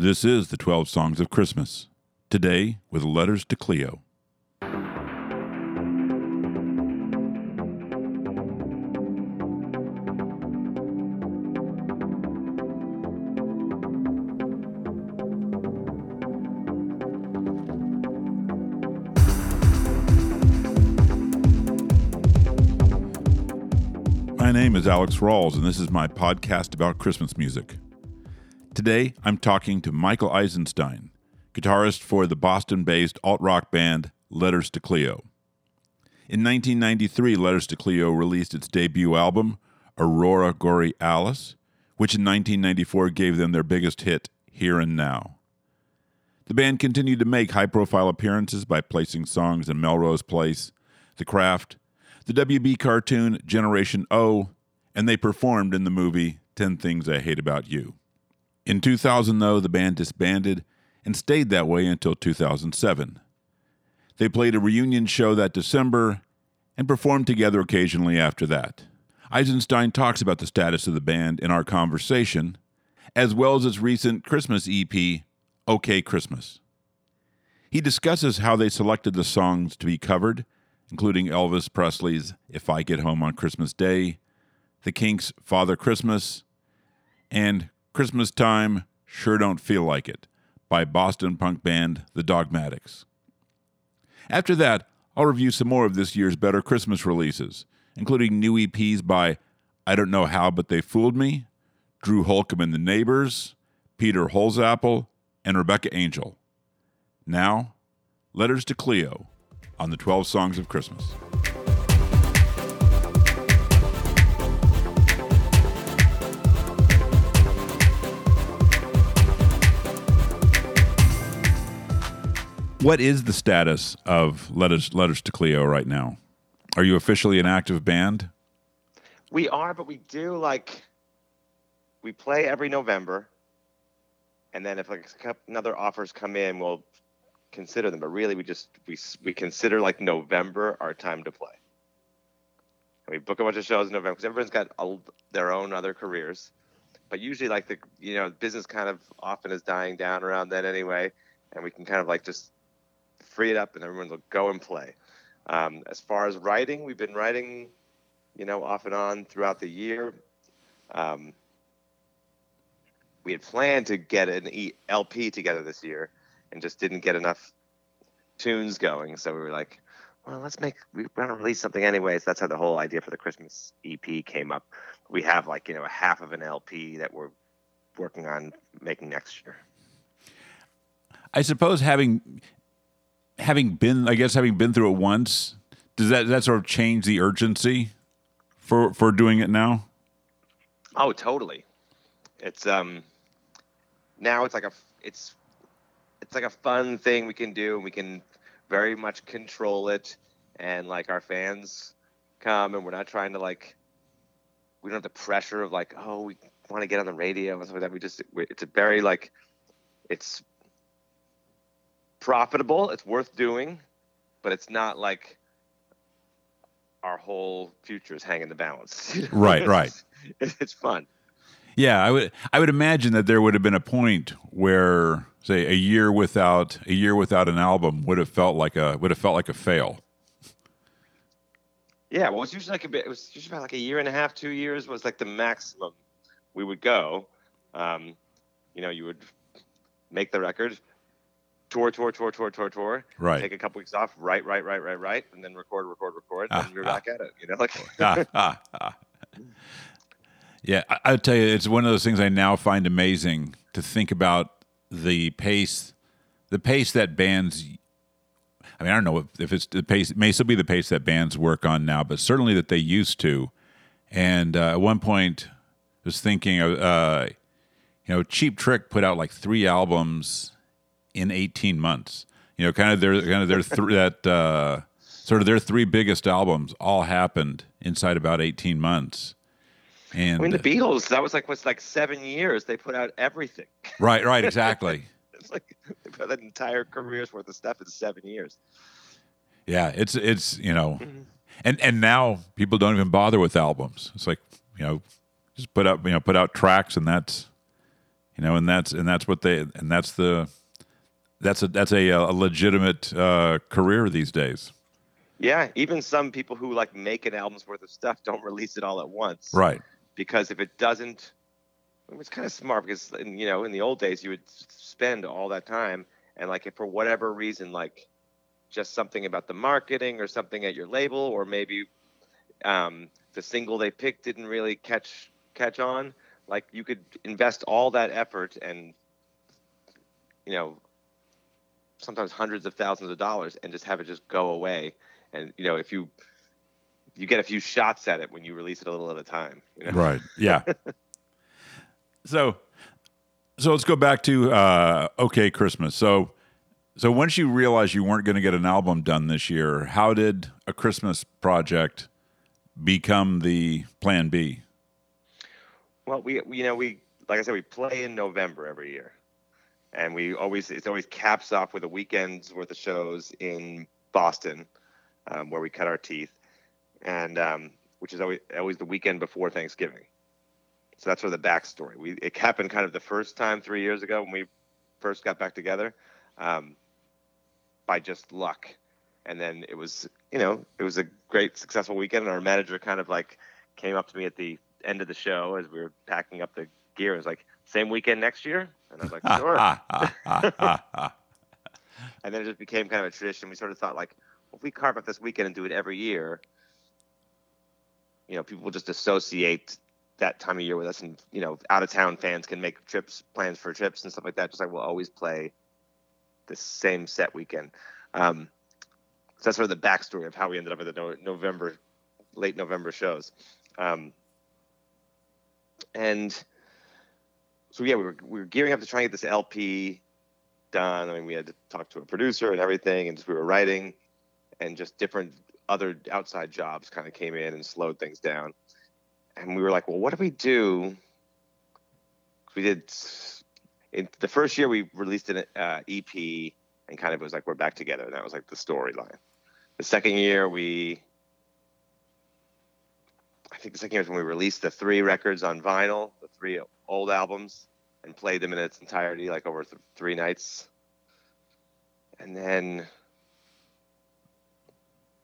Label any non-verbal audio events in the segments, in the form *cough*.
This is the 12 Songs of Christmas. Today with letters to Cleo. My name is Alex Rawls, and this is my podcast about Christmas music. Today, I'm talking to Michael Eisenstein, guitarist for the Boston based alt rock band Letters to Cleo. In 1993, Letters to Cleo released its debut album, Aurora Gory Alice, which in 1994 gave them their biggest hit, Here and Now. The band continued to make high profile appearances by placing songs in Melrose Place, The Craft, the WB cartoon Generation O, and they performed in the movie 10 Things I Hate About You. In 2000, though, the band disbanded and stayed that way until 2007. They played a reunion show that December and performed together occasionally after that. Eisenstein talks about the status of the band in our conversation, as well as its recent Christmas EP, OK Christmas. He discusses how they selected the songs to be covered including Elvis Presley's If I Get Home on Christmas Day, The Kinks' Father Christmas, and Christmas Time Sure Don't Feel Like It by Boston punk band The Dogmatics. After that, I'll review some more of this year's better Christmas releases, including new EPs by I Don't Know How But They Found Me, Drew Holcomb and the Neighbors, Peter Holsapple, and Rebecca Angel. Now, Letters to Cleo on the 12 Songs of Christmas. What is the status of Letters, Letters to Cleo right now? Are you officially an active band? We are, but we do like we play every November, and then if like another offers come in, we'll consider them, but really we just we we consider like November our time to play. And we book a bunch of shows in November because everyone's got a, their own other careers, but usually like the you know business kind of often is dying down around then anyway, and we can kind of like just free it up and everyone will go and play. Um, as far as writing, we've been writing, you know, off and on throughout the year. Um, we had planned to get an LP together this year, and just didn't get enough tunes going. So we were like, well, let's make we want to release something anyways. That's how the whole idea for the Christmas EP came up. We have like you know a half of an LP that we're working on making next year. I suppose having having been, I guess, having been through it once, does that does that sort of change the urgency for for doing it now? Oh, totally. It's um now it's like a it's it's like a fun thing we can do and we can very much control it and like our fans come and we're not trying to like we don't have the pressure of like oh we want to get on the radio and stuff like that we just it's a very like it's profitable it's worth doing but it's not like our whole future is hanging the balance *laughs* right right it's, *laughs* it's fun yeah i would i would imagine that there would have been a point where say a year without a year without an album would have felt like a would have felt like a fail. Yeah, well, it's usually like a bit. It was usually about like a year and a half, two years was like the maximum we would go. Um, you know, you would make the record, tour, tour, tour, tour, tour, tour. Right. Take a couple weeks off, write, write, write, write, write, and then record, record, record, and ah, you're ah. back at it. You know, like. ah, ah, ah. Yeah, I, I tell you, it's one of those things I now find amazing to think about the pace, the pace that bands. I mean, I don't know if, if it's the pace. It may still be the pace that bands work on now, but certainly that they used to. And uh, at one point, I was thinking, uh, you know, Cheap Trick put out like three albums in 18 months. You know, kind of their kind of their th- *laughs* that uh, sort of their three biggest albums all happened inside about 18 months. And I mean, the Beatles, that was like what's like seven years. They put out everything. *laughs* Right, right, exactly. *laughs* it's like they put an entire career's worth of stuff in seven years. Yeah, it's it's you know, mm-hmm. and and now people don't even bother with albums. It's like you know, just put up you know put out tracks and that's You know, and that's and that's what they and that's the that's a that's a, a legitimate uh, career these days. Yeah, even some people who like make an album's worth of stuff don't release it all at once. Right. Because if it doesn't, it's kind of smart because in, you know in the old days you would spend all that time and like if for whatever reason like just something about the marketing or something at your label or maybe um, the single they picked didn't really catch catch on like you could invest all that effort and you know sometimes hundreds of thousands of dollars and just have it just go away. And you know if you you get a few shots at it when you release it a little at a time you know? right. *laughs* Yeah. So so let's go back to uh, okay christmas. So so once you realized you weren't going to get an album done this year how did a christmas project become the plan b? Well we you know we like i said we play in november every year and we always it's always caps off with a weekend's worth of shows in boston um, where we cut our teeth and um, which is always always the weekend before thanksgiving so that's sort of the backstory. We it happened kind of the first time three years ago when we first got back together, um, by just luck, and then it was you know it was a great successful weekend. And our manager kind of like came up to me at the end of the show as we were packing up the gear. and was like, "Same weekend next year," and I was like, *laughs* "Sure." *laughs* and then it just became kind of a tradition. We sort of thought like, well, if we carve up this weekend and do it every year, you know, people will just associate that time of year with us and you know out of town fans can make trips plans for trips and stuff like that just like we'll always play the same set weekend um, so that's sort of the backstory of how we ended up at the no- november late november shows um, and so yeah we were, we were gearing up to try and get this lp done i mean we had to talk to a producer and everything and just we were writing and just different other outside jobs kind of came in and slowed things down and we were like, well, what do we do? We did in the first year we released an uh, EP and kind of it was like we're back together, and that was like the storyline. The second year we, I think the second year is when we released the three records on vinyl, the three old albums, and played them in its entirety, like over th- three nights. And then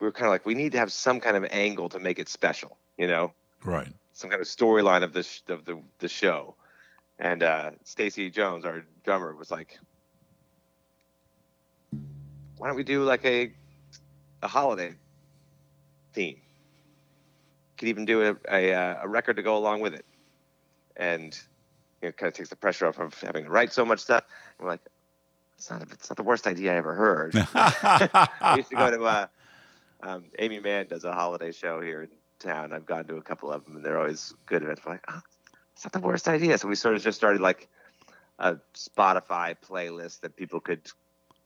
we were kind of like, we need to have some kind of angle to make it special, you know? Right some kind of storyline of this of the the show. And uh, Stacy Jones, our drummer, was like, "Why don't we do like a a holiday theme? Could even do a, a, uh, a record to go along with it, and you know, kind of takes the pressure off of having to write so much stuff." And we're like, "It's not, it's not the worst idea I ever heard." *laughs* *laughs* I used to go to uh, um, Aimee Mann does a holiday show here in town. I've gone to a couple of them, and they're always good events. We're like, oh, it's not the worst idea. So we sort of just started like a Spotify playlist that people could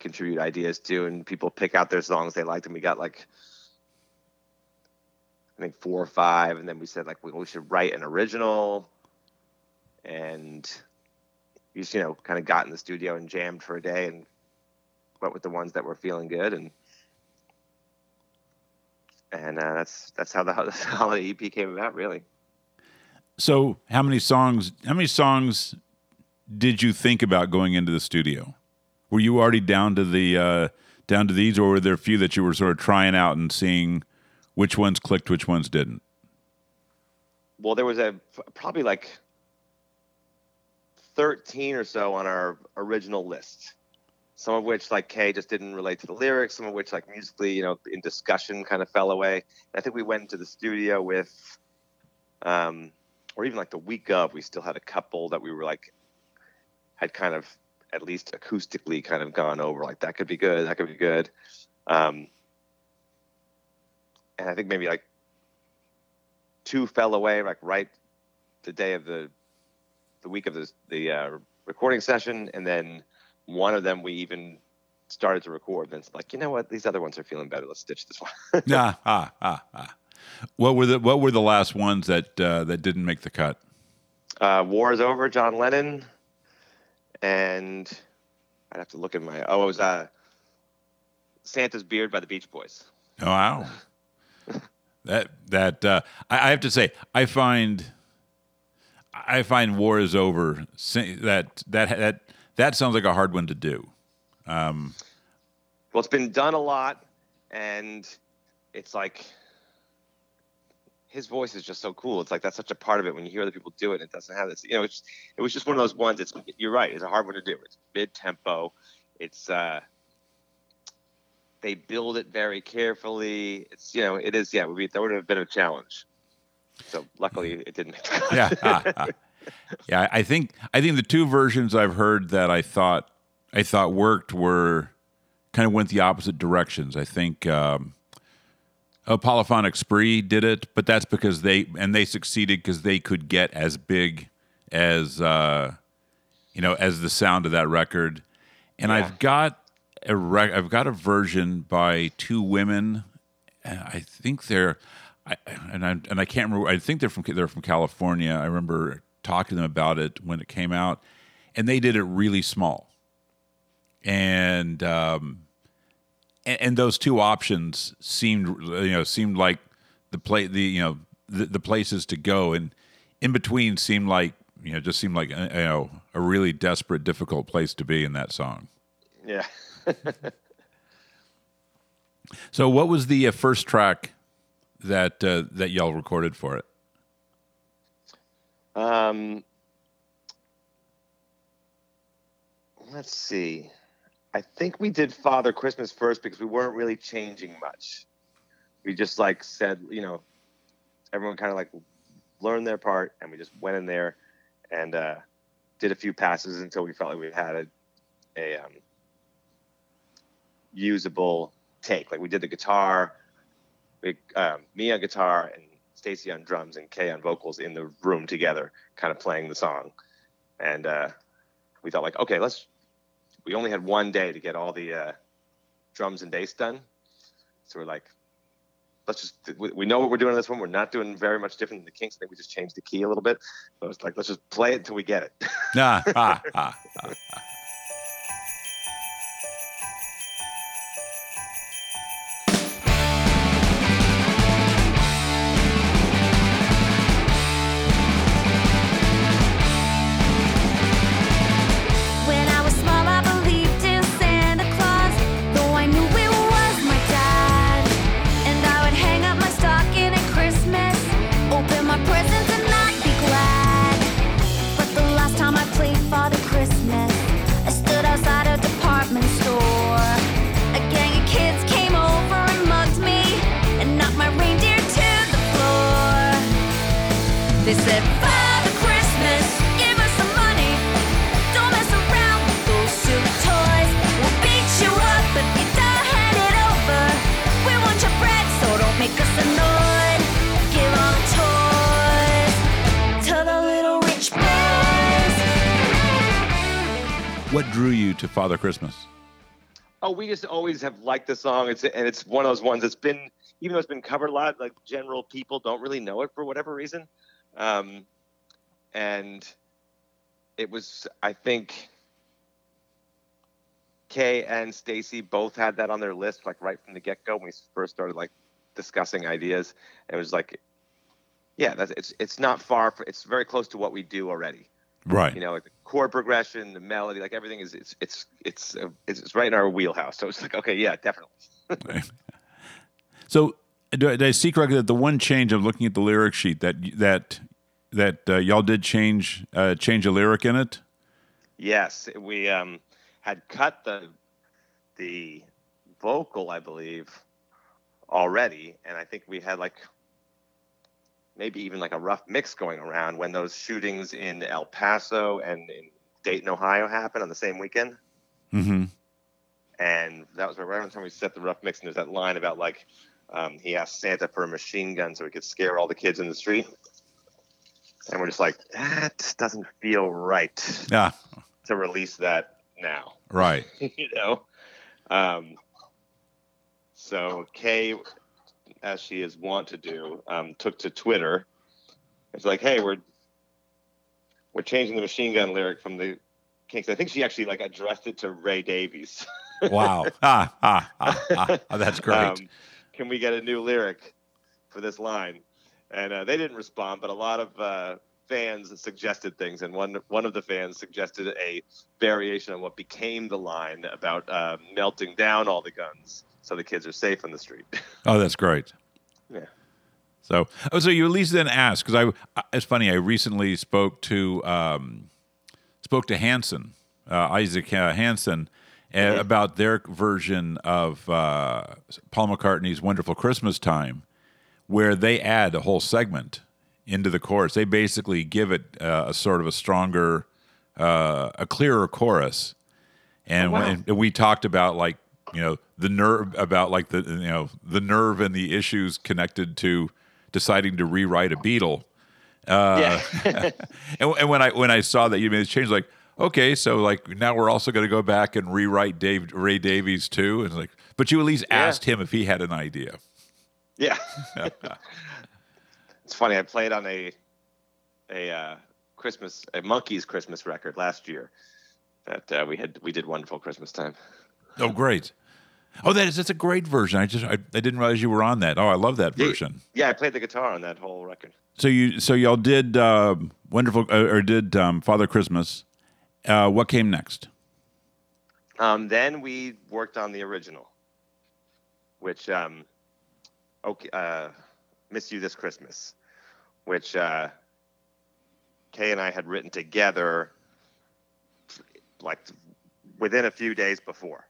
contribute ideas to, and people pick out their songs they liked, and we got like I think four or five, and then we said like we, we should write an original, and we just you know kind of got in the studio and jammed for a day and went with the ones that were feeling good and and uh, that's that's how the, *laughs* the holiday EP came about, really. So, how many songs? How many songs did you think about going into the studio? Were you already down to the uh, down to these, or were there a few that you were sort of trying out and seeing which ones clicked, which ones didn't? Well, there was a probably like thirteen or so on our original list some of which like Kay just didn't relate to the lyrics, some of which like musically, you know, in discussion kind of fell away. I think we went into the studio with, um, or even like the week of, we still had a couple that we were like, had kind of at least acoustically kind of gone over like that could be good, that could be good. Um, and I think maybe like two fell away like right the day of the the week of the the uh, recording session, and then one of them we even started to record. And it's like, you know what? These other ones are feeling better. Let's ditch this one. *laughs* ah, ah, ah, ah. What were the What were the last ones that uh, that didn't make the cut? Uh, War is over. John Lennon, and I'd have to look at my. Oh, it was uh, Santa's Beard by the Beach Boys. Oh, wow. *laughs* that that uh, I, I have to say, I find I find "War Is Over" that that that that sounds like a hard one to do. Um, well, it's been done a lot, and it's like his voice is just so cool. It's like that's such a part of it when you hear other people do it. It doesn't have this, you know. It's it was just one of those ones. It's you're right. It's a hard one to do. It's mid tempo. It's uh, they build it very carefully. It's you know it is yeah. Would be, that would have been a challenge. So luckily it didn't. yeah, ah, ah. yeah. I think I think the two versions I've heard that I thought I thought worked were kind of went the opposite directions. I think. Um, a Polyphonic Spree did it, but that's because they and they succeeded because they could get as big as uh, you know as the sound of that record. And yeah. I've got a rec- I've got a version by two women. I think they're I, and I and I can't remember. I think they're from they're from California. I remember talking to them about it when it came out, and they did it really small. And um, and, and those two options seemed you know seemed like the play the you know the, the places to go and in between seemed like you know just seemed like uh, you know a really desperate difficult place to be in that song yeah *laughs* so what was the uh, first track that uh, that y'all recorded for it um let's see I think we did Father Christmas first because we weren't really changing much. We just like said, you know, everyone kind of like learned their part, and we just went in there and uh, did a few passes until we felt like we had a, a um, usable take. Like we did the guitar, um, me on guitar and Stacy on drums and Kay on vocals in the room together, kind of playing the song. And uh, we thought like, okay, let's we only had one day to get all the uh, drums and bass done. So we're like, let's just, we, we know what we're doing on this one. We're not doing very much different than the Kinks. I think we just changed the key a little bit. So it's like, let's just play it until we get it. ah, ah, ah, ah. To Father Christmas? Oh, we just always have liked the song. It's and it's one of those ones that's been even though it's been covered a lot, like general people don't really know it for whatever reason. Um, and it was, I think, Kay and Stacy both had that on their list, like right from the get go when we first started like discussing ideas. And it was like, yeah, that's it's it's not far. It's very close to what we do already. Right. You know, like the chord progression, the melody, like everything is it's it's it's uh, it's, right in our wheelhouse. So it's like, okay, yeah, definitely. *laughs* so do I see correctly that the one change of looking at the lyric sheet that that that uh, y'all did change uh, change a lyric in it? Yes, we um, had cut the the vocal, I believe, already, and I think we had like maybe even like a rough mix going around when those shootings in El Paso and in Dayton, Ohio happened on the same weekend. Mm-hmm. And that was right around the time we set the rough mix. And there's that line about like um, he asked Santa for a machine gun so he could scare all the kids in the street. And we're just like, that doesn't feel right. Yeah. To release that now. Right. *laughs* you know. Um, so Kay as she is wont to do, um, took to Twitter. It's like, hey, we're we're changing the machine gun lyric from the Kinks. I think she actually like addressed it to Ray Davies. *laughs* wow. Ah, ah, ah, ah, that's great. Um, can we get a new lyric for this line? And uh, they didn't respond, but a lot of uh, fans suggested things, and one one of the fans suggested a variation on what became the line about uh, melting down all the guns so the kids are safe on the street. *laughs* Oh, that's great. yeah. So, oh, so you at least then ask because I. It's funny. I recently spoke to um, spoke to Hanson, uh, Isaac uh, Hanson, uh, about their version of uh, Paul McCartney's "Wonderful Christmas Time," where they add a whole segment into the chorus. They basically give it uh, a sort of a stronger, uh, a clearer chorus, and, Oh, wow. when- and we talked about like you know the nerve about like the you know the nerve and the issues connected to deciding to rewrite a Beatle. Uh, yeah. *laughs* *laughs* And, and when I when I saw that you made this change, like okay, so like now we're also going to go back and rewrite Dave Ray Davies too, and like, but you at least Yeah. asked him if he had an idea. Yeah. *laughs* it's funny. I played on a a uh, Christmas a Monkees Christmas record last year that uh, we had we did wonderful Christmas time. Oh, great! Oh, that is that's a great version. I just I, I didn't realize you were on that. Oh, I love that version. Yeah, I played the guitar on that whole record. So you so y'all did uh, wonderful uh, or did um, Father Christmas. Uh, what came next? Um, then we worked on the original, which um, okay, uh, "Miss You This Christmas," which uh, Kay and I had written together, like within a few days before.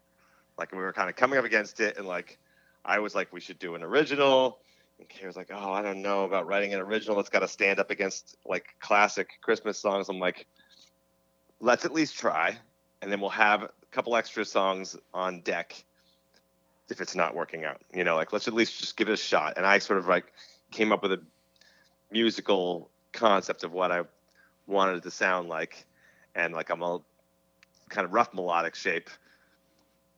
Like we were kind of coming up against it, and like I was like, we should do an original. And Kay was like, oh, I don't know about writing an original. That's got to stand up against like classic Christmas songs. I'm like, let's at least try and then we'll have a couple extra songs on deck if it's not working out. You know, like let's at least just give it a shot. And I sort of like came up with a musical concept of what I wanted it to sound like, and like I'm a kind of rough melodic shape.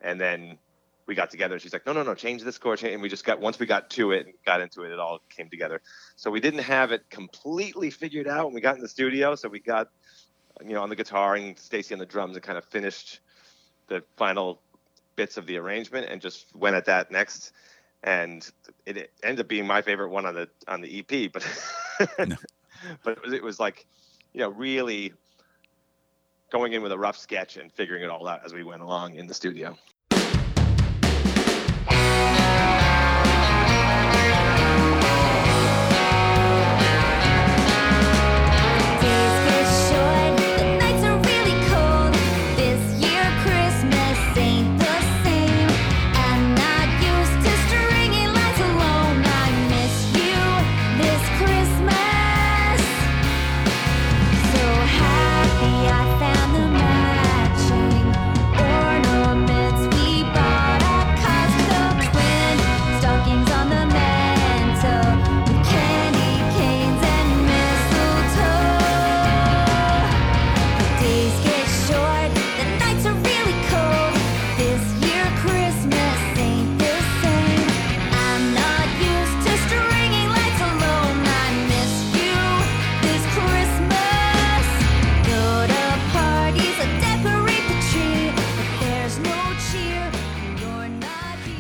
And then we got together, and she's like, "No, no, no, change this chord." And we just got once we got to it and got into it, it all came together. So we didn't have it completely figured out when we got in the studio. So we got you know, on the guitar and Stacy on the drums and kind of finished the final bits of the arrangement and just went at that next. And it, it ended up being my favorite one on the on the EP, but *laughs* but it was, it was like, you know, really going in with a rough sketch and figuring it all out as we went along in the studio.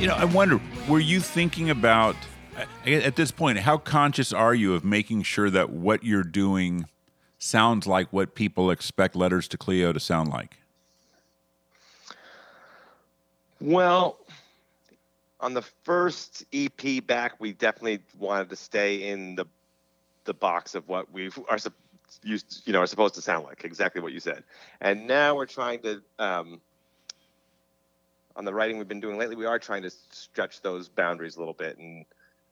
You know, I wonder, were you thinking about at this point, how conscious are you of making sure that what you're doing sounds like what people expect Letters to Cleo to sound like? Well, on the first EP back, we definitely wanted to stay in the the box of what we are used, you know, are supposed to sound like. Exactly what you said. And now we're trying to, um, on the writing we've been doing lately, we are trying to stretch those boundaries a little bit and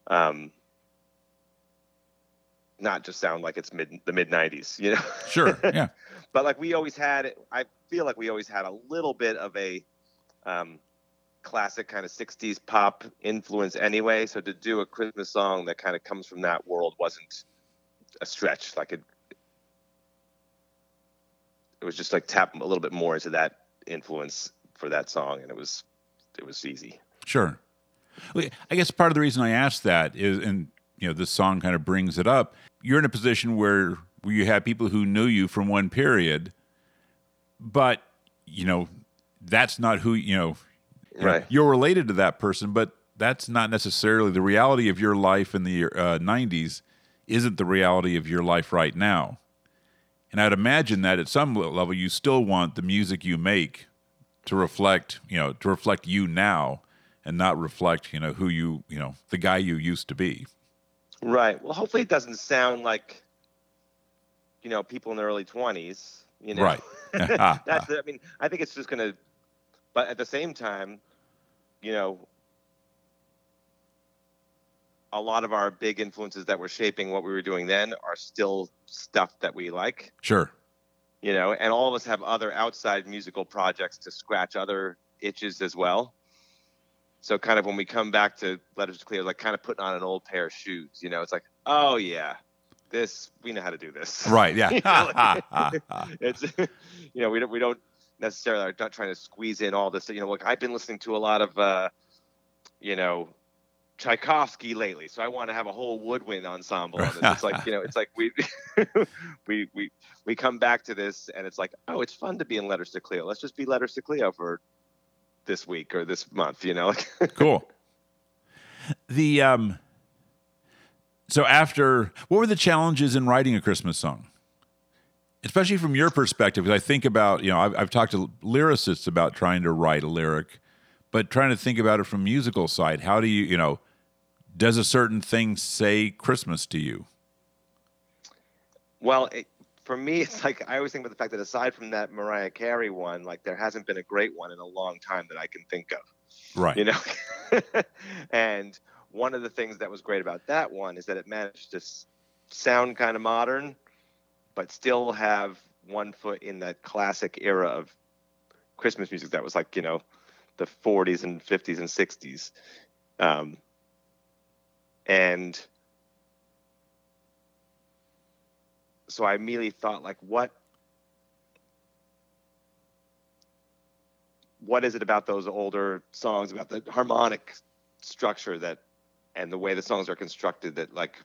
um, not just sound like it's mid the mid '90s, you know. *laughs* Sure. Yeah. but like we always had i feel like we always had a little bit of a um, classic kind of 60s pop influence anyway so to do a christmas song that kind of comes from that world wasn't a stretch like it it was just like tap a little bit more into that influence for that song and it was it was easy Sure. I guess part of the reason I asked that is, and you know, this song kind of brings it up. You're in a position where you have people who knew you from one period, but you know, that's not who you know. you know, Right. You're related to that person, but that's not necessarily the reality of your life in the uh, '90s. Isn't the reality of your life right now? And I'd imagine that at some level, you still want the music you make to reflect, you know, to reflect you now, and not reflect, you know, who you, you know, the guy you used to be. Right. Well, hopefully it doesn't sound like, you know, people in their early twenties. You know, Right. *laughs* *laughs* That's. the- I mean, I think it's just gonna. But at the same time, you know, a lot of our big influences that were shaping what we were doing then are still stuff that we like. Sure. You know, and all of us have other outside musical projects to scratch other itches as well. So kind of when we come back to Letters to Cleo, like kind of putting on an old pair of shoes. You know, it's like, oh yeah, this we know how to do this. Right. Yeah. *laughs* *laughs* it's *laughs* you know we don't we don't necessarily are not trying to squeeze in all this. You know, like I've been listening to a lot of uh, you know Tchaikovsky lately, so I want to have a whole woodwind ensemble. It's like you know, it's like we *laughs* we we we come back to this, and it's like, oh, it's fun to be in Letters to Cleo. Let's just be Letters to Cleo for this week or this month. You know, *laughs* cool. The um. So after, what were the challenges in writing a Christmas song? Especially from your perspective, because I think about, you know, I've, I've talked to lyricists about trying to write a lyric, but trying to think about it from musical side. How do you, you know, does a certain thing say Christmas to you? Well, it, for me, it's *laughs* like I always think about the fact that aside from that Mariah Carey one, like there hasn't been a great one in a long time that I can think of. Right. You know, *laughs* and one of the things that was great about that one is that it managed to s- sound kind of modern, but still have one foot in that classic era of Christmas music that was like you know the 40s and 50s and 60s, um, and so I immediately thought like what what is it about those older songs about the harmonic structure that and the way the songs are constructed that like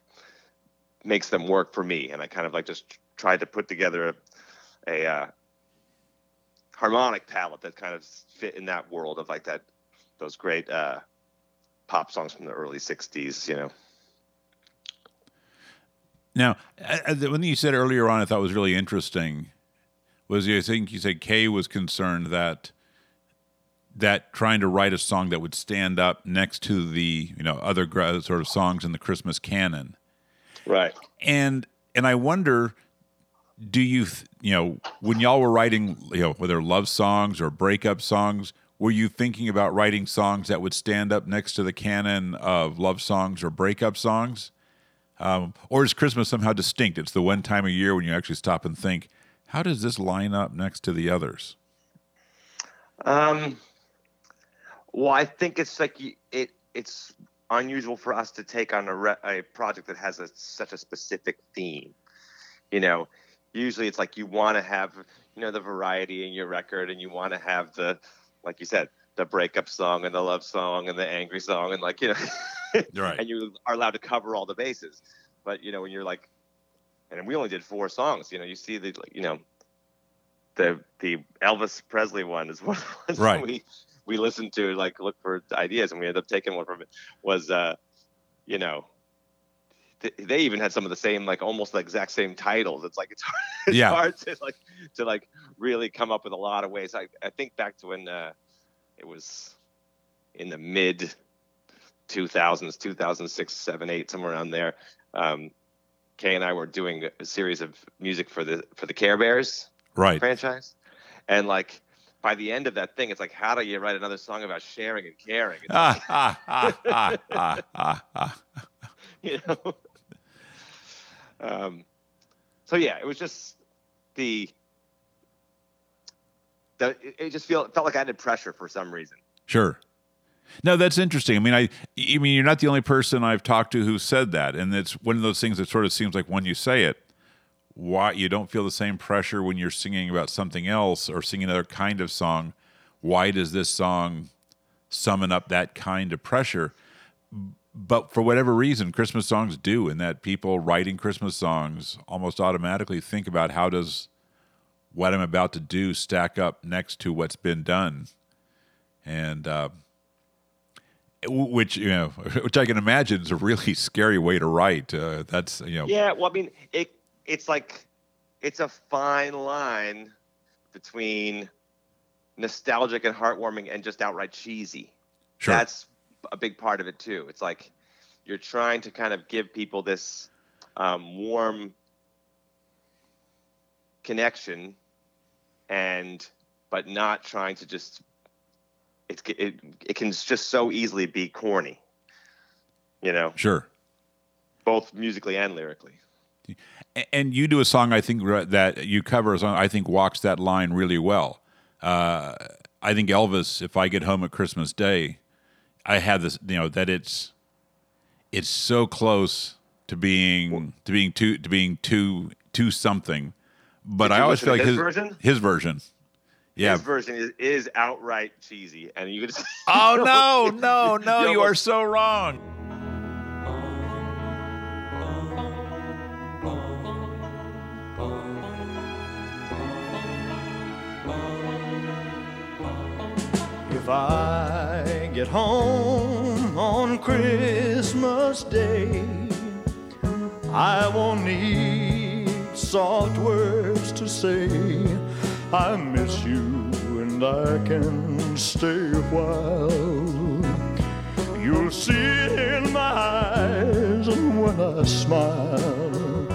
makes them work for me? And I kind of like just tried to put together a, a uh, harmonic palette that kind of fit in that world of like that those great uh, pop songs from the early 60s you know? Now, the one thing you said earlier on, I thought was really interesting, was you I think you said Kay was concerned that that trying to write a song that would stand up next to the you know other sort of songs in the Christmas canon, right. And and I wonder, do you you know when y'all were writing you know whether love songs or breakup songs, were you thinking about writing songs that would stand up next to the canon of love songs or breakup songs? Um, or is Christmas somehow distinct? It's the one time a year when you actually stop and think, how does this line up next to the others? Um, well, I think it's like it. It's unusual for us to take on a, re- a project that has a, such a specific theme. You know, usually it's like you want to have you know the variety in your record, and you want to have the, like you said, the breakup song and the love song and the angry song, and like you know, *laughs* Right. and you are allowed to cover all the bases. But you know, when you're like, and we only did four songs. You know, you see the you know, the the Elvis Presley one is *laughs* one of the Right. we we listened to like look for ideas, and we ended up taking one from it. Was uh, you know. Th- They even had some of the same, like almost the exact same titles. It's like it's hard, *laughs* it's Yeah. hard to like to like really come up with a lot of ways. I, I think back to when uh, it was in the mid 2000s 2006 7 8 somewhere around there um, kay and i were doing a series of music for the for the care bears Right. franchise and like by the end of that thing it's like how do you write another song about sharing and caring ah, ah, ah, ah, ah, ah. you know um, so yeah it was just the the it, just feel, felt like i added pressure for some reason Sure. No, that's interesting. I mean, I, I mean, you're not the only person I've talked to who said that, and it's one of those things that sort of seems like when you say it, why you don't feel the same pressure when you're singing about something else or singing another kind of song. Why does this song summon up that kind of pressure? But for whatever reason, Christmas songs do, and that people writing Christmas songs almost automatically think about how does what I'm about to do stack up next to what's been done and uh, which you know, *laughs* which I can imagine is a really *laughs* scary way to write. Uh, that's you know, Yeah, well, I mean, it it's like it's a fine line between nostalgic and heartwarming and just outright cheesy. Sure. That's a big part of it too. It's like you're trying to kind of give people this um, warm connection, and but not trying to just. It's it it can just so easily be corny. You know, sure. both musically and lyrically. And you do a song I think that you cover a song I think walks that line really well. Uh, I think Elvis, if I get home at Christmas Day, I have this, you know, that it's it's so close to being to being too to being too too something, but I always feel like his his version? his version, yeah. His version is, is outright cheesy, and you could. *laughs* Oh *laughs* no, no, no! You You are so wrong. If I get home on Christmas Day, I won't need soft words to say. I miss you and I can stay a while. You'll see it in my eyes and when I smile.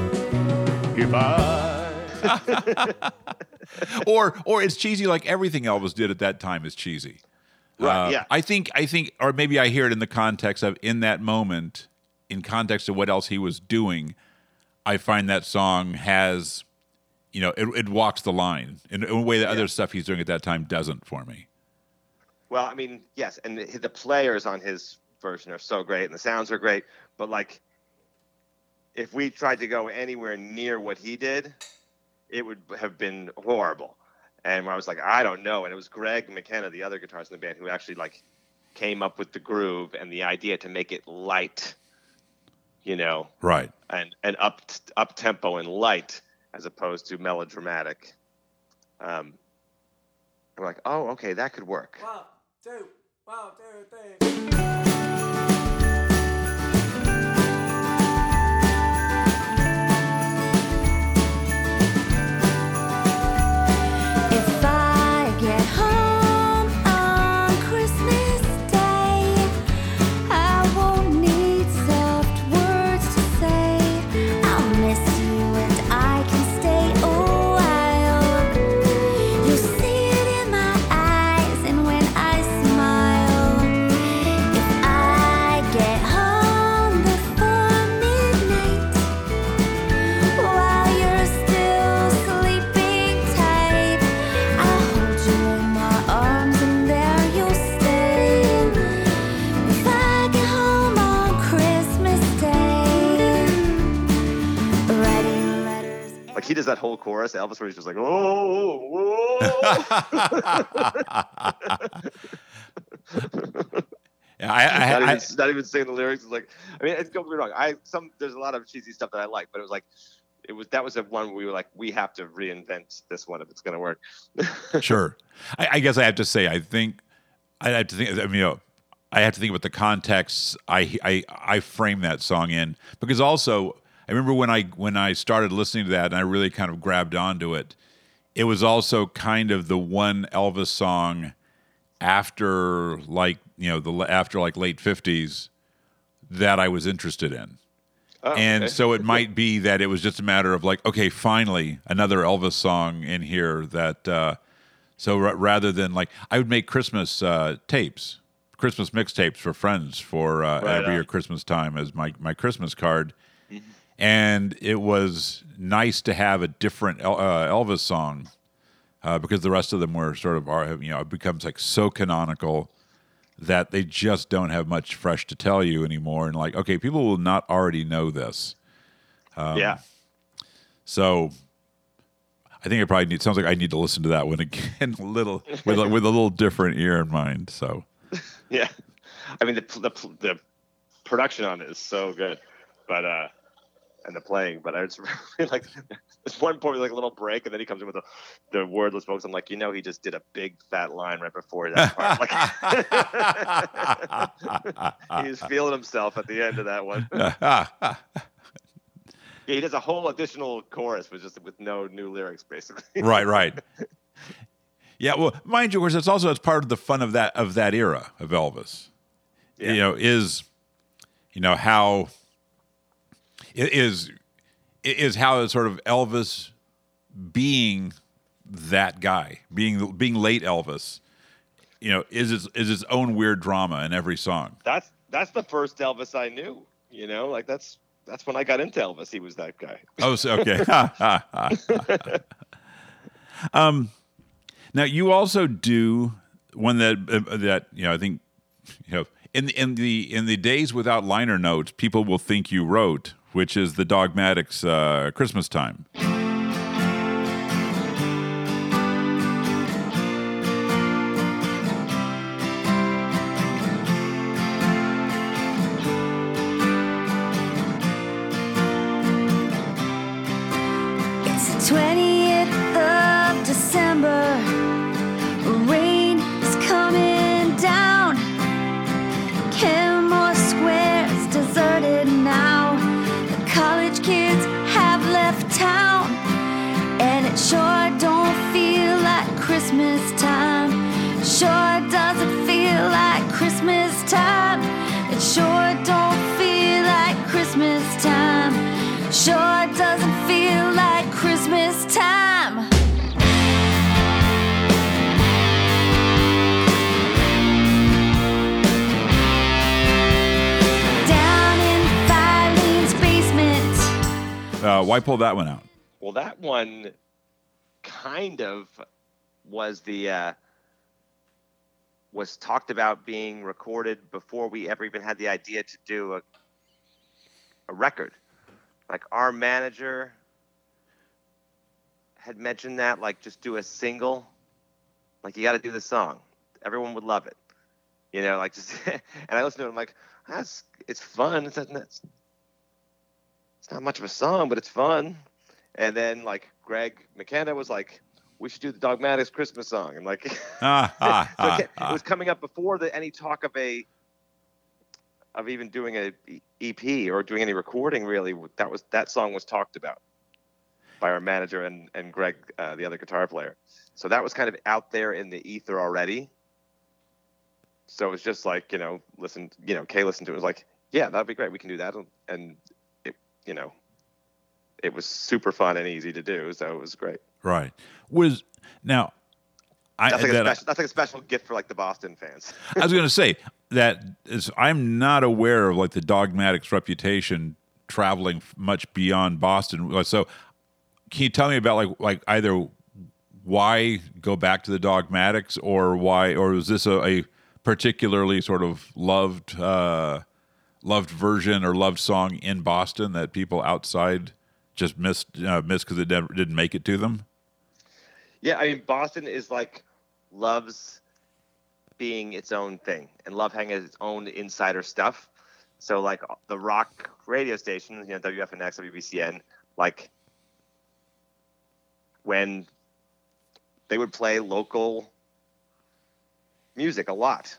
If I *laughs* or or it's cheesy like everything Elvis did at that time is cheesy. Right, Uh, yeah. I think I think or maybe I hear it in the context of in that moment, in context of what else he was doing, I find that song has you know, it, it walks the line in a way that other stuff he's doing at that time doesn't for me. Well, I mean, yes, and the, the players on his version are so great, and the sounds are great. But like, if we tried to go anywhere near what he did, it would have been horrible. And where I was like, I don't know. And it was Greg McKenna, the other guitarist in the band, who actually like came up with the groove and the idea to make it light, you know, Right. and and up up tempo and light as opposed to melodramatic. Um, I'm like, oh, okay, that could work. One, two, one, two, three. That Elvis, where he's just like, oh, Yeah, I, I, not, I, even, not even saying the lyrics. It's like, I mean, it's don't me wrong. I some there's a lot of cheesy stuff that I like, but it was like, it was that was the one where we were like, we have to reinvent this one if it's gonna work. *laughs* sure. I, I guess I have to say, I think I have to think. I mean, you know, I have to think about the context I I I frame that song in because also I remember when I when I started listening to that and I really kind of grabbed onto it. It was also kind of the one Elvis song after like you know the after like late fifties that I was interested in. Oh, and okay. so it might be that it was just a matter of like, okay, finally another Elvis song in here. That uh, so ra- rather than like, I would make Christmas uh, tapes, Christmas mixtapes for friends for uh, Right every year. Christmas time as my my Christmas card, and it was nice to have a different El- uh, Elvis song uh, because the rest of them were sort of are you know it becomes like so canonical that they just don't have much fresh to tell you anymore. And like okay people will not already know this. Yeah, so I think I probably need sounds like I need to listen to that one *laughs* again a little with a, with a little different ear in mind so. *laughs* Yeah. I mean, the the the production on it is so good, but uh, and the playing, but I just *laughs* really like. There's one point like a little break, and then he comes in with the the wordless vocals. I'm like, you know, he just did a big fat line right before that part. Like, *laughs* he was feeling himself at the end of that one. *laughs* Yeah, he does a whole additional chorus with just with no new lyrics, basically. right, right. Yeah, well, mind you, of course, it's also it's part of the fun of that of that era of Elvis. Yeah. You know, is you know how is is how sort of Elvis being that guy, being being late Elvis. You know, is its is its own weird drama in every song. That's that's the first Elvis I knew. You know, like that's that's when I got into Elvis. He was that guy. Oh, so, okay. *laughs* um, now you also do one that uh, that you know I think you know in the, in the in the days without liner notes, people will think you wrote, which is the Dogmatics uh, Christmas time. Uh, why pull that one out? Well, that one kind of was the uh, was talked about being recorded before we ever even had the idea to do a a record. Like our manager had mentioned that, like just do a single. Like you got to do the song. Everyone would love it. You know, like just. *laughs* and I listened to it. I'm like, that's it's fun. It's, it's it's not much of a song, but it's fun. And then like Greg McKenna was like, we should do the Dogmatics Christmas song. I'm like, Ah, *laughs* ah, so ah, it ah. was coming up before the, any talk of a of even doing a EP or doing any recording. Really, that was that song was talked about by our manager and and Greg, uh, the other guitar player. So that was kind of out there in the ether already. So it was just like you know, listen, you know, Kay listened to it was like, yeah, that'd be great. We can do that, and it, you know, it was super fun and easy to do. So it was great. Right. Was now. I, That's like, a that- special, that's like a special gift for like the Boston fans. *laughs* I was going to say that is, I'm not aware of like the Dogmatics reputation traveling much beyond Boston. So, can you tell me about like like either why go back to the Dogmatics or why or is this a, a particularly sort of loved uh, loved version or loved song in Boston that people outside just missed uh, missed because it never didn't make it to them? Yeah, I mean Boston is like loves being its own thing and love having its own insider stuff. So like the rock radio stations, you know, WFNX, WBCN, like when they would play local music a lot,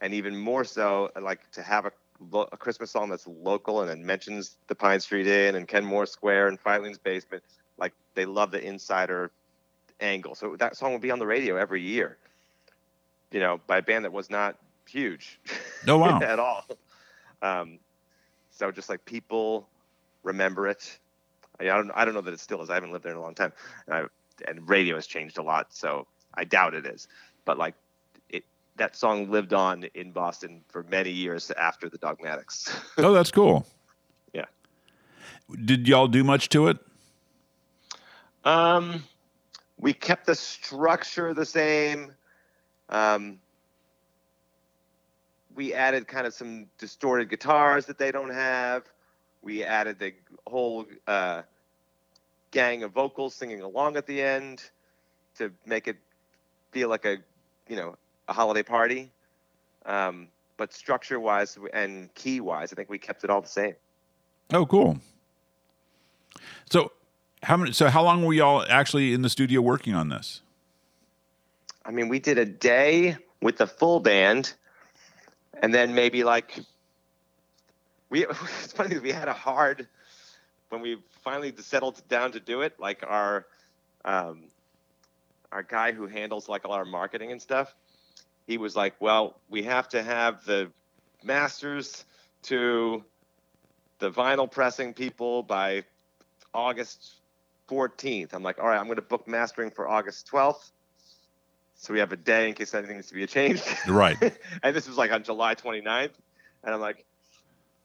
and even more so, like to have a, lo- a Christmas song that's local and it mentions the Pine Street Inn and Kenmore Square and Filene's Basement. Like they love the insider angle. So that song would be on the radio every year. You know, by a band that was not huge. Oh, *laughs* wow. at all. Um, so just like people remember it. I, I don't. I don't know that it still is. I haven't lived there in a long time, and, I, and radio has changed a lot. So I doubt it is. But like, that song lived on in Boston for many years after the Dogmatics. *laughs* Oh, that's cool. yeah. Did y'all do much to it? Um, we kept the structure the same. Um, we added kind of some distorted guitars that they don't have. We added the whole uh, gang of vocals singing along at the end to make it feel like a, you know, a holiday party. Um, but structure-wise and key-wise, I think we kept it all the same. Oh, cool. So, how many? So, how long were y'all actually in the studio working on this? I mean, we did a day with the full band, and then maybe like we. *laughs* It's funny we had a hard when we finally settled down to do it, like our um, our guy who handles like all our marketing and stuff, he was like, "Well, we have to have the masters to the vinyl pressing people by August 14th." I'm like, "All right, I'm going to book mastering for August 12th." So we have a day in case anything needs to be changed. Right. *laughs* and this was like on July 29th. And I'm like,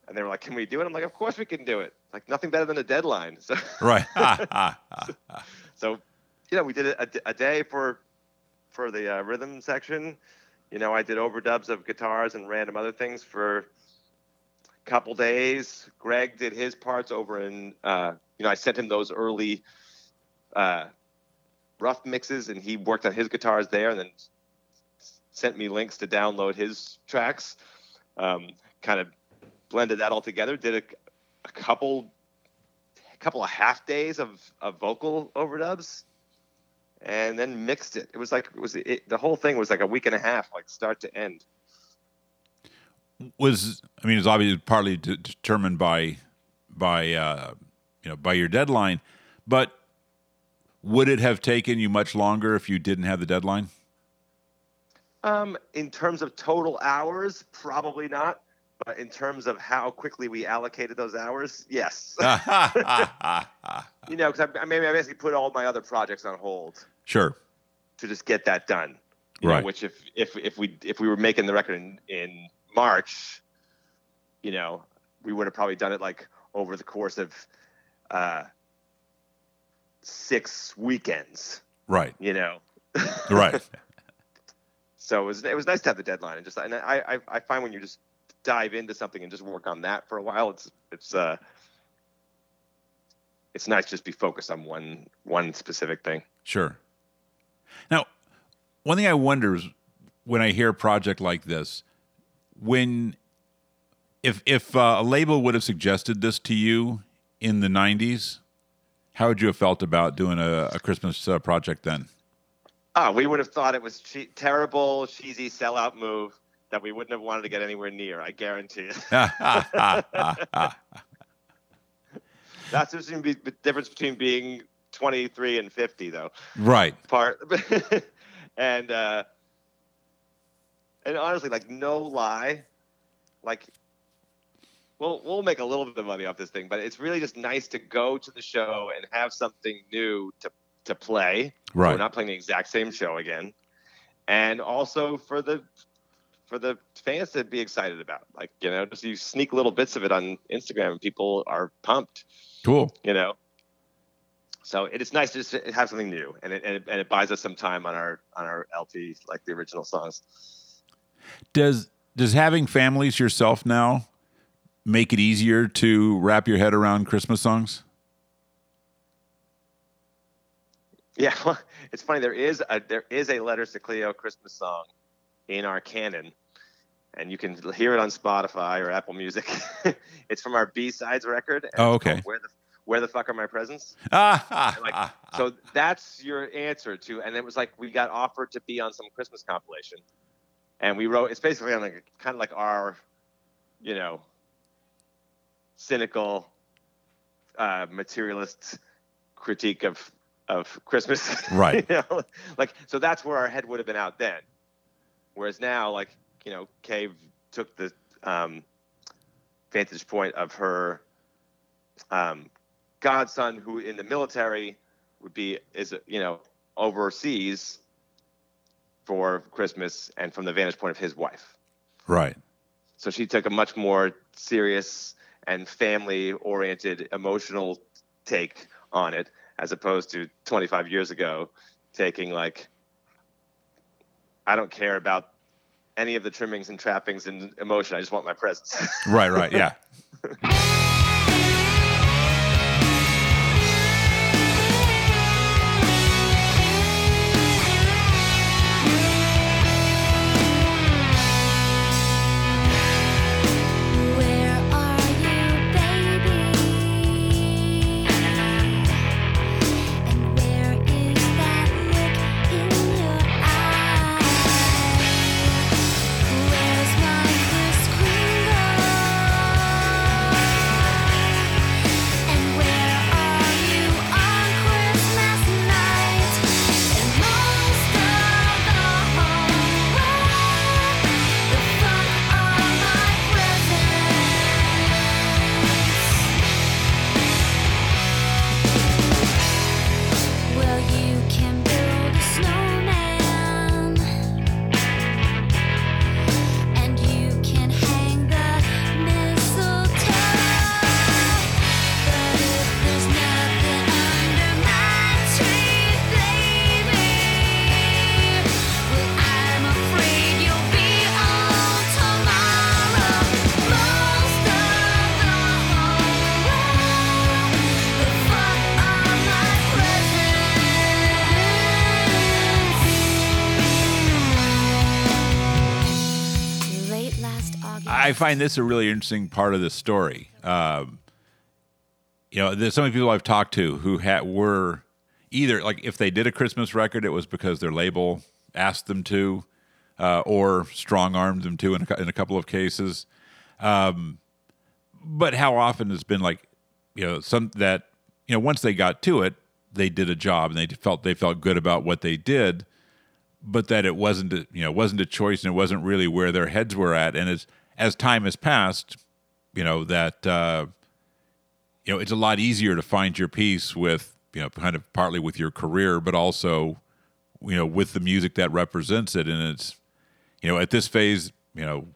and they were like, can we do it? I'm like, of course we can do it. Like nothing better than a deadline. *laughs* So, Right. *laughs* so, you know, we did it a, a day for, for the uh, rhythm section. You know, I did overdubs of guitars and random other things for a couple days. Greg did his parts over in, uh, you know, I sent him those early, uh, rough mixes and he worked on his guitars there and then sent me links to download his tracks um, kind of blended that all together did a, a couple a couple of half days of, of vocal overdubs and then mixed it. It was like it was it, the whole thing was like a week and a half like start to end. Was I mean, it's obviously partly de- determined by by uh, you know by your deadline, but would it have taken you much longer if you didn't have the deadline? um, in terms of total hours probably not but in terms of how quickly we allocated those hours yes. *laughs* You know because I, I mean i basically put all my other projects on hold sure. to just get that done. you know, Right. which if if if we if we were making the record in in March, you know, we would have probably done it like over the course of uh, six weekends. Right. You know. *laughs* Right. So it was it was nice to have the deadline and just and I I, I find when you just dive into something and just work on that for a while, it's it's uh it's nice to just be focused on one one specific thing. Sure. Now, one thing I wonder is when I hear a project like this, when if if uh, a label would have suggested this to you in the '90s, how would you have felt about doing a, a Christmas uh, project then? Oh, we would have thought it was che- terrible, cheesy sellout move that we wouldn't have wanted to get anywhere near. I guarantee it. *laughs* That's the difference between being 23 and 50, though. right. Part *laughs* and uh, and honestly, like no lie, like we'll we'll make a little bit of money off this thing, but it's really just nice to go to the show and have something new to to play. Right. we're not playing the exact same show again, and also for the for the fans to be excited about. Like you know, just you sneak little bits of it on Instagram, and people are pumped. Cool. You know. So it is nice to just have something new, and it, and it and it buys us some time on our on our LP, like the original songs. Does does having families yourself now make it easier to wrap your head around Christmas songs? Yeah, well, *laughs* it's funny. There is a there is a Letters to Cleo Christmas song in our canon, and you can hear it on Spotify or Apple Music. *laughs* it's from our B sides record. Oh, okay. Where the Where the fuck are my presents? Ah, like, so that's your answer to. And it was like we got offered to be on some Christmas compilation, and we wrote. It's basically on like kind of like our, you know, cynical, uh, materialist critique of of Christmas. *laughs* Right. you know? Like so that's where our head would have been out then. Whereas now, like you know, Cave took the um, vantage point of her um, godson, who in the military would be is you know overseas for Christmas, and from the vantage point of his wife. right. So she took a much more serious and family oriented emotional take on it as opposed to 25 years ago taking like I don't care about any of the trimmings and trappings and emotion. I just want my presents. Right, right. Yeah. *laughs* find this a really interesting part of the story. Um, you know, there's so many people I've talked to who had were either like if they did a Christmas record, it was because their label asked them to, uh, or strong armed them to in a, in a couple of cases. Um, but how often has been like, you know, some that you know once they got to it, they did a job and they felt they felt good about what they did, but that it wasn't a, you know wasn't a choice and it wasn't really where their heads were at. And as as time has passed, you know that uh, you know it's a lot easier to find your peace with you know kind of partly with your career, but also you know with the music that represents it. And it's you know at this phase, you know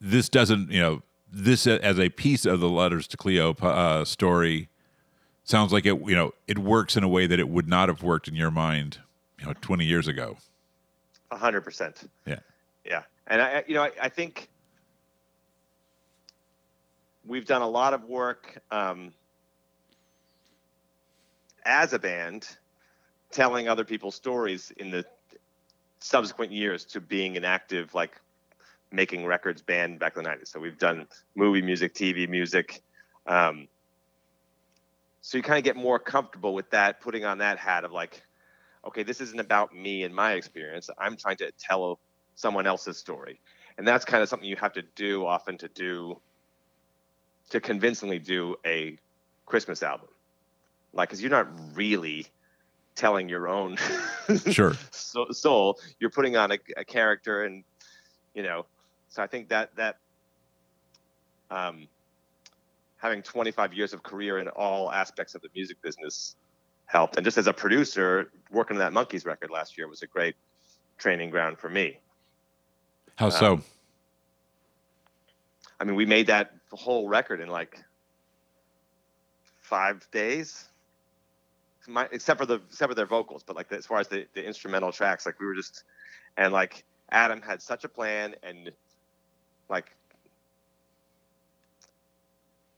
this doesn't you know this as a piece of the letters to Cleo uh, story sounds like it you know it works in a way that it would not have worked in your mind you know 20 years ago A hundred percent. yeah Yeah, and I, you know, I, I think we've done a lot of work um, as a band, telling other people's stories in the subsequent years to being an active, like, making records band back in the '90s. So we've done movie music, TV music. Um, so you kind of get more comfortable with that, putting on that hat of like, okay, this isn't about me and my experience. I'm trying to tell someone else's story. And that's kind of something you have to do often to do to convincingly do a Christmas album. Like cuz you're not really telling your own *laughs* Sure. soul. You're putting on a, a character and you know, so I think that that um having 25 years of career in all aspects of the music business helped. And just as a producer, working on that Monkees record last year was a great training ground for me. how so Um, I mean, we made that whole record in like five days, My, except for the except for their vocals. But like as far as the, the instrumental tracks, like we were just and like Adam had such a plan and like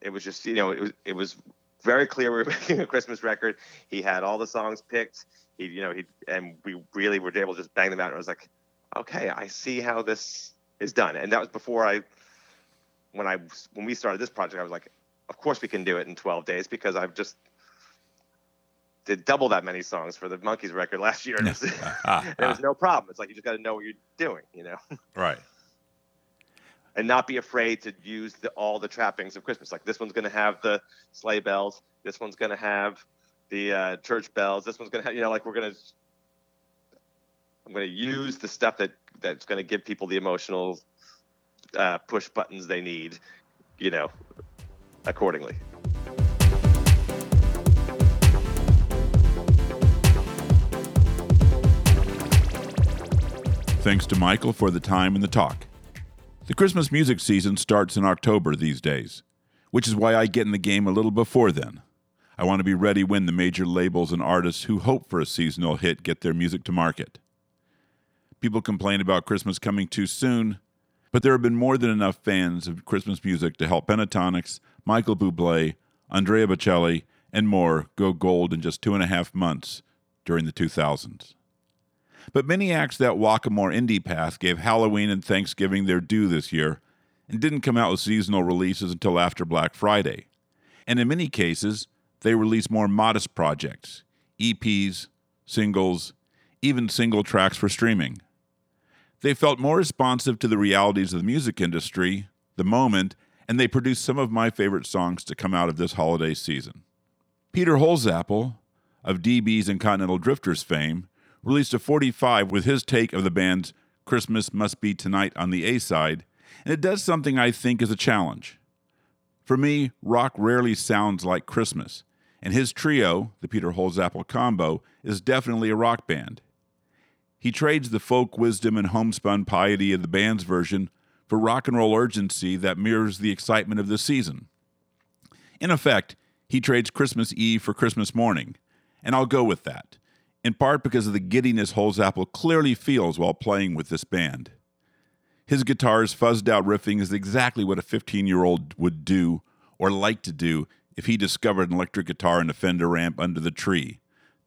it was just you know it was it was very clear we were *laughs* making a Christmas record. He had all the songs picked. He you know he and we really were able to just bang them out. And I was like, okay, I see how this is done. And that was before I when I when we started this project, I was like, of course we can do it in 12 days because I've just did double that many songs for the Monkees record *laughs* last year. And *laughs* it was, Ah, there was no problem. It's like you just got to know what you're doing, you know, *laughs* right and not be afraid to use the, all the trappings of Christmas. Like this one's going to have the sleigh bells. This one's going to have the uh, church bells. This one's going to have, you know, like we're going to. I'm going to use the stuff that that's going to give people the emotional uh, push buttons they need, you know, accordingly. thanks to michael for the time and the talk. The christmas music season starts in october these days which is why i get in the game a little before then. I want to be ready when the major labels and artists who hope for a seasonal hit get their music to market. People complain about christmas coming too soon but there have been more than enough fans of Christmas music to help Pentatonix, Michael Bublé, Andrea Bocelli, and more go gold in just two and a half months during the 2000s. But many acts that walk a more indie path gave Halloween and Thanksgiving their due this year and didn't come out with seasonal releases until after Black Friday. And in many cases, they released more modest projects EPs, singles, even single tracks for streaming. They felt more responsive to the realities of the music industry, the moment, and they produced some of my favorite songs to come out of this holiday season. Peter Holzapfel, of DB's and Continental Drifters fame, released a 45 with his take of the band's Christmas Must Be Tonight on the A side, and it does something I think is a challenge. For me, rock rarely sounds like Christmas, and his trio, the Peter Holzapfel combo, is definitely a rock band. He trades the folk wisdom and homespun piety of the band's version for rock and roll urgency that mirrors the excitement of the season. In effect, he trades Christmas Eve for Christmas morning, and I'll go with that, in part because of the giddiness Holzapfel clearly feels while playing with this band. His guitar's fuzzed out riffing is exactly what a 15 year old would do or like to do if he discovered an electric guitar and a Fender amp under the tree,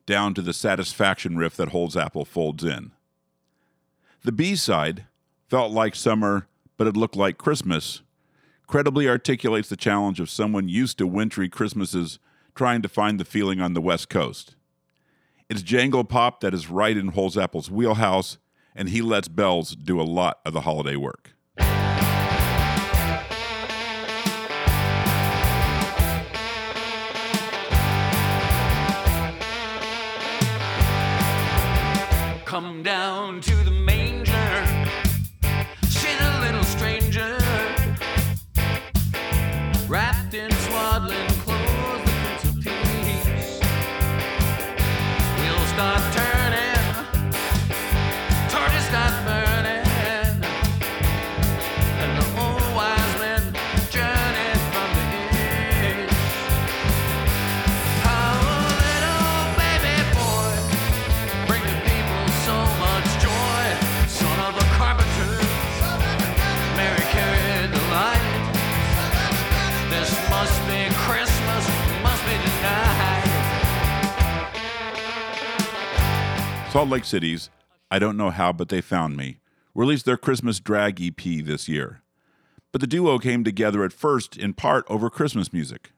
down to the satisfaction riff that Holzapfel folds in. The B side felt like summer but it looked like Christmas, credibly articulates the challenge of someone used to wintry Christmases trying to find the feeling on the West Coast. It's jangle pop that is right in Holzapfel's wheelhouse, and he lets bells do a lot of the holiday work. Down to the manger. She's a little stranger. Wrapped in swaddling clothes, the Prince of Peace. Wheels start turning. Salt Lake City's I Don't Know How But They Found Me released their Christmas Drag EP this year. But the duo came together at first in part over Christmas music.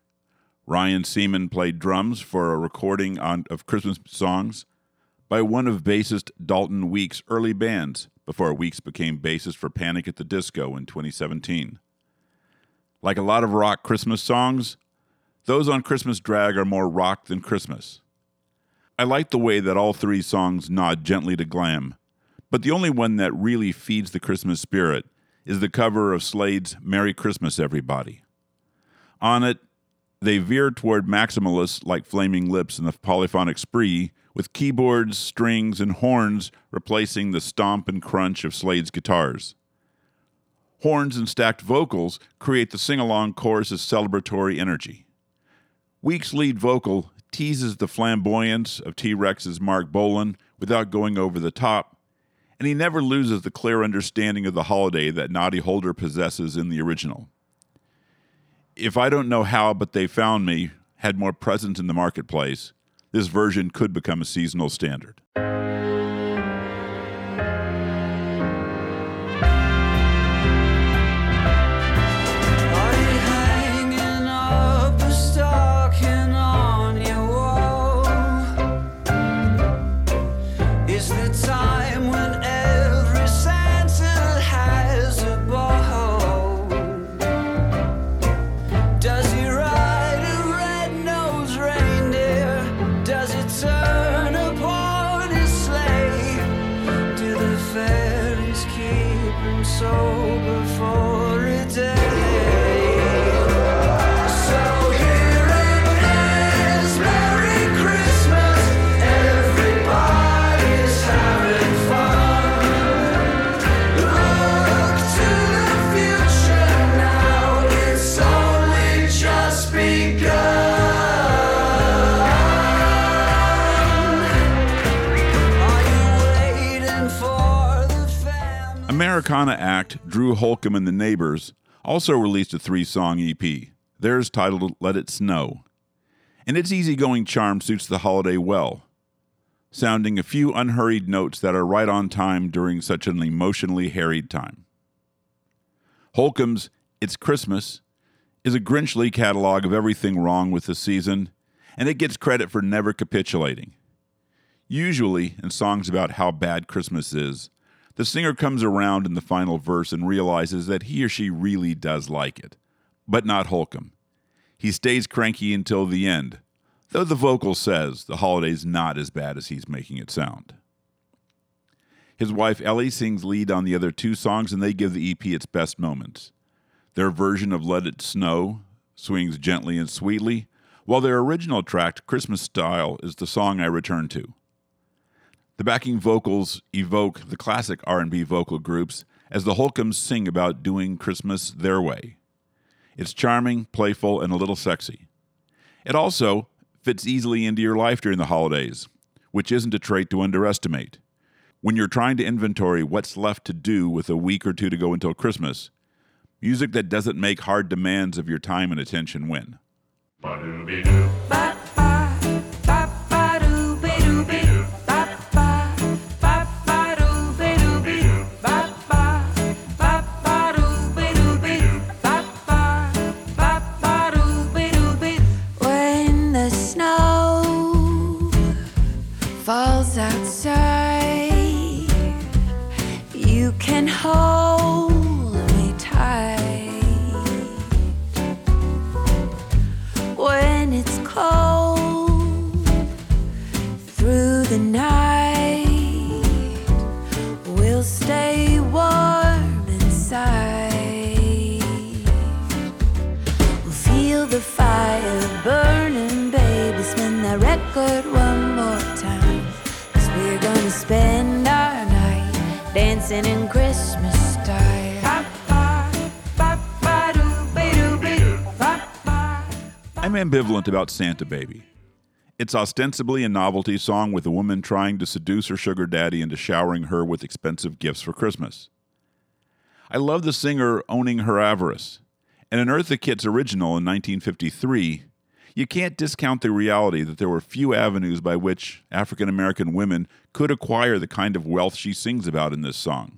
Ryan Seaman played drums for a recording on, of Christmas songs by one of bassist Dalton Weeks' early bands before Weeks became bassist for Panic at the Disco in 2017. Like a lot of rock Christmas songs, those on Christmas Drag are more rock than Christmas. I like the way that all three songs nod gently to glam, but the only one that really feeds the Christmas spirit is the cover of Slade's Merry Christmas, Everybody. On it, they veer toward maximalists like Flaming Lips and the Polyphonic Spree, with keyboards, strings, and horns replacing the stomp and crunch of Slade's guitars. Horns and stacked vocals create the sing along chorus's celebratory energy. Week's lead vocal teases the flamboyance of T Rex's Marc Bolan without going over the top, and he never loses the clear understanding of the holiday that Noddy Holder possesses in the original. If I don't know how, but they found me, had more presence in the marketplace, this version could become a seasonal standard. Holcomb and the Neighbors also released a three song EP. Theirs titled Let It Snow. And its easygoing charm suits the holiday well, sounding a few unhurried notes that are right on time during such an emotionally harried time. Holcomb's It's Christmas is a Grinchly catalog of everything wrong with the season, and it gets credit for never capitulating. Usually, in songs about how bad Christmas is, the singer comes around in the final verse and realizes that he or she really does like it. But not Holcomb. He stays cranky until the end, though the vocal says the holiday's not as bad as he's making it sound. His wife Ellie sings lead on the other two songs, and they give the EP its best moments. Their version of Let It Snow swings gently and sweetly, while their original track, Christmas Style, is the song I return to. The backing vocals evoke the classic R&B vocal groups as the Holcombs sing about doing Christmas their way. It's charming, playful, and a little sexy. It also fits easily into your life during the holidays, which isn't a trait to underestimate. When you're trying to inventory what's left to do with a week or two to go until Christmas, music that doesn't make hard demands of your time and attention win. one more time. Cause we're gonna spend our night dancing in Christmas style. I'm ambivalent about Santa Baby. It's ostensibly a novelty song with a woman trying to seduce her sugar daddy into showering her with expensive gifts for Christmas. I love the singer owning her avarice. And in Eartha Kitt's original in 1953, you can't discount the reality that there were few avenues by which African American women could acquire the kind of wealth she sings about in this song.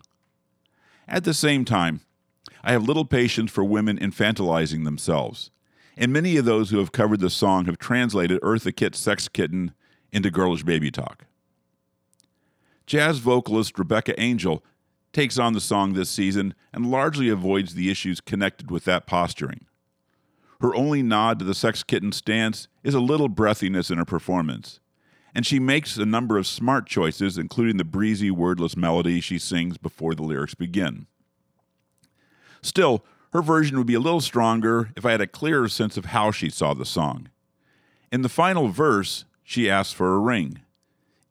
At the same time, I have little patience for women infantilizing themselves, and many of those who have covered the song have translated Eartha Kitt's Sex Kitten into girlish baby talk. Jazz vocalist Rebecca Angel takes on the song this season and largely avoids the issues connected with that posturing. Her only nod to the Sex Kitten stance is a little breathiness in her performance, and she makes a number of smart choices, including the breezy, wordless melody she sings before the lyrics begin. Still, her version would be a little stronger if I had a clearer sense of how she saw the song. In the final verse, she asks for a ring.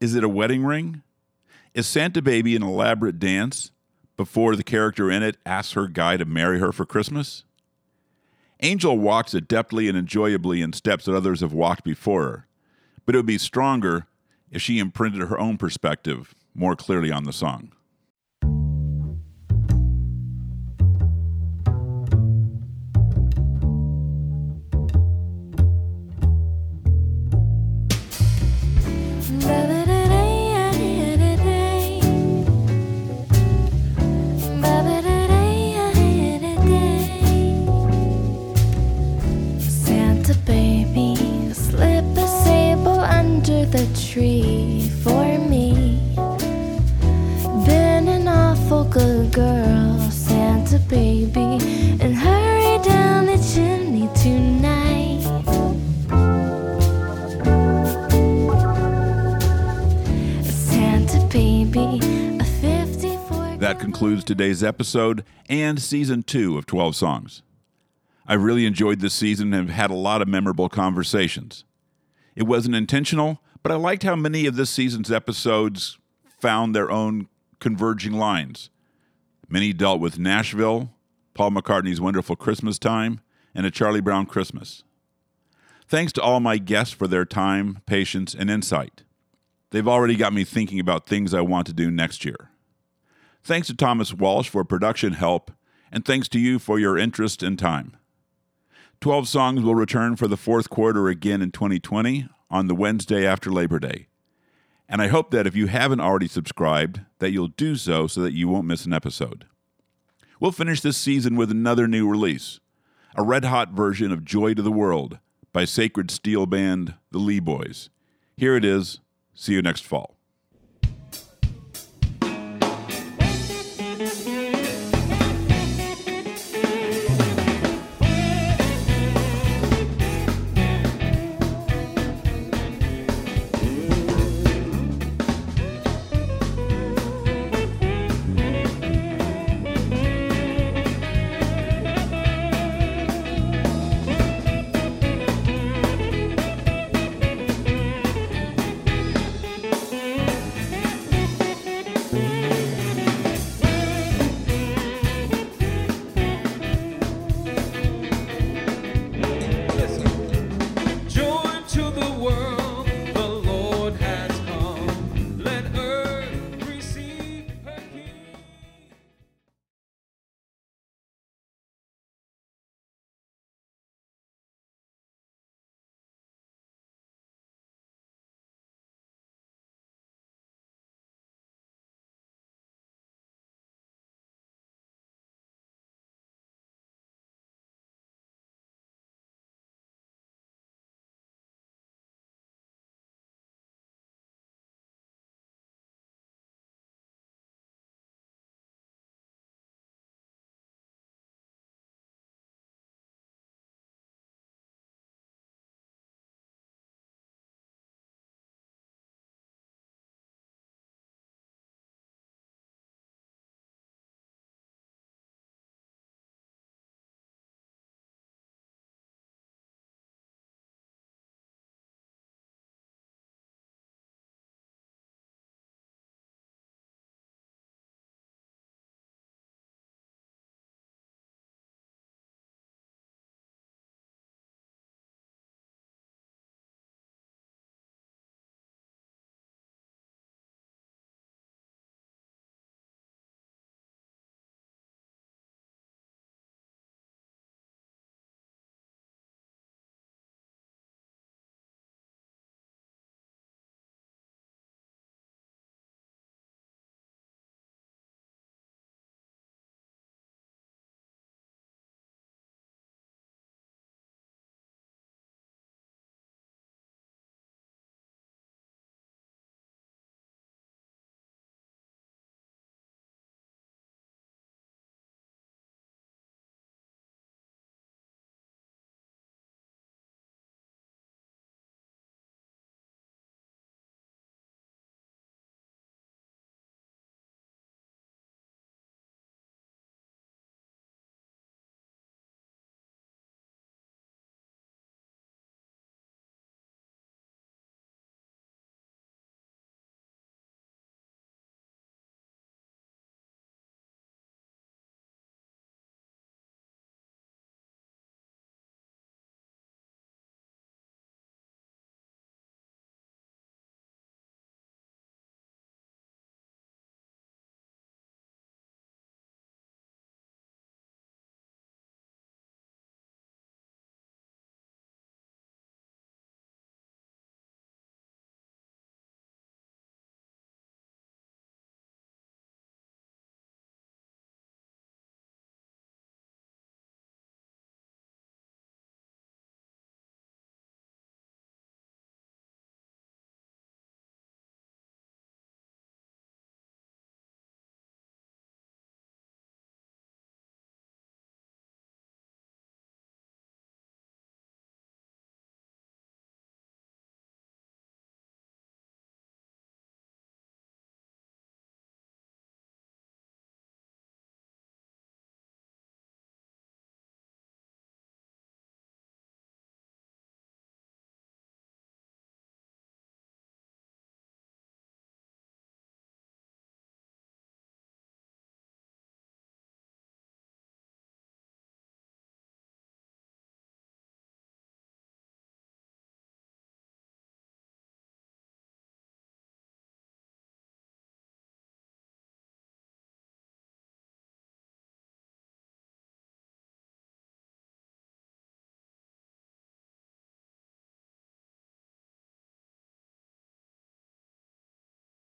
Is it a wedding ring? Is Santa Baby an elaborate dance before the character in it asks her guy to marry her for Christmas? Angel walks adeptly and enjoyably in steps that others have walked before her, but it would be stronger if she imprinted her own perspective more clearly on the song. Concludes today's episode and season two of 12 Songs. I really enjoyed this season and have had a lot of memorable conversations. It wasn't intentional, but I liked how many of this season's episodes found their own converging lines. Many dealt with Nashville, Paul McCartney's Wonderful Christmas Time, and A Charlie Brown Christmas. Thanks to all my guests for their time, patience, and insight. They've already got me thinking about things I want to do next year. Thanks to Thomas Walsh for production help, and thanks to you for your interest and time. 12 Songs will return for the fourth quarter again in 2020 on the Wednesday after Labor Day. And I hope that if you haven't already subscribed, that you'll do so so that you won't miss an episode. We'll finish this season with another new release, a red hot version of Joy to the World by Sacred Steel band The Lee Boys. Here it is. See you next fall.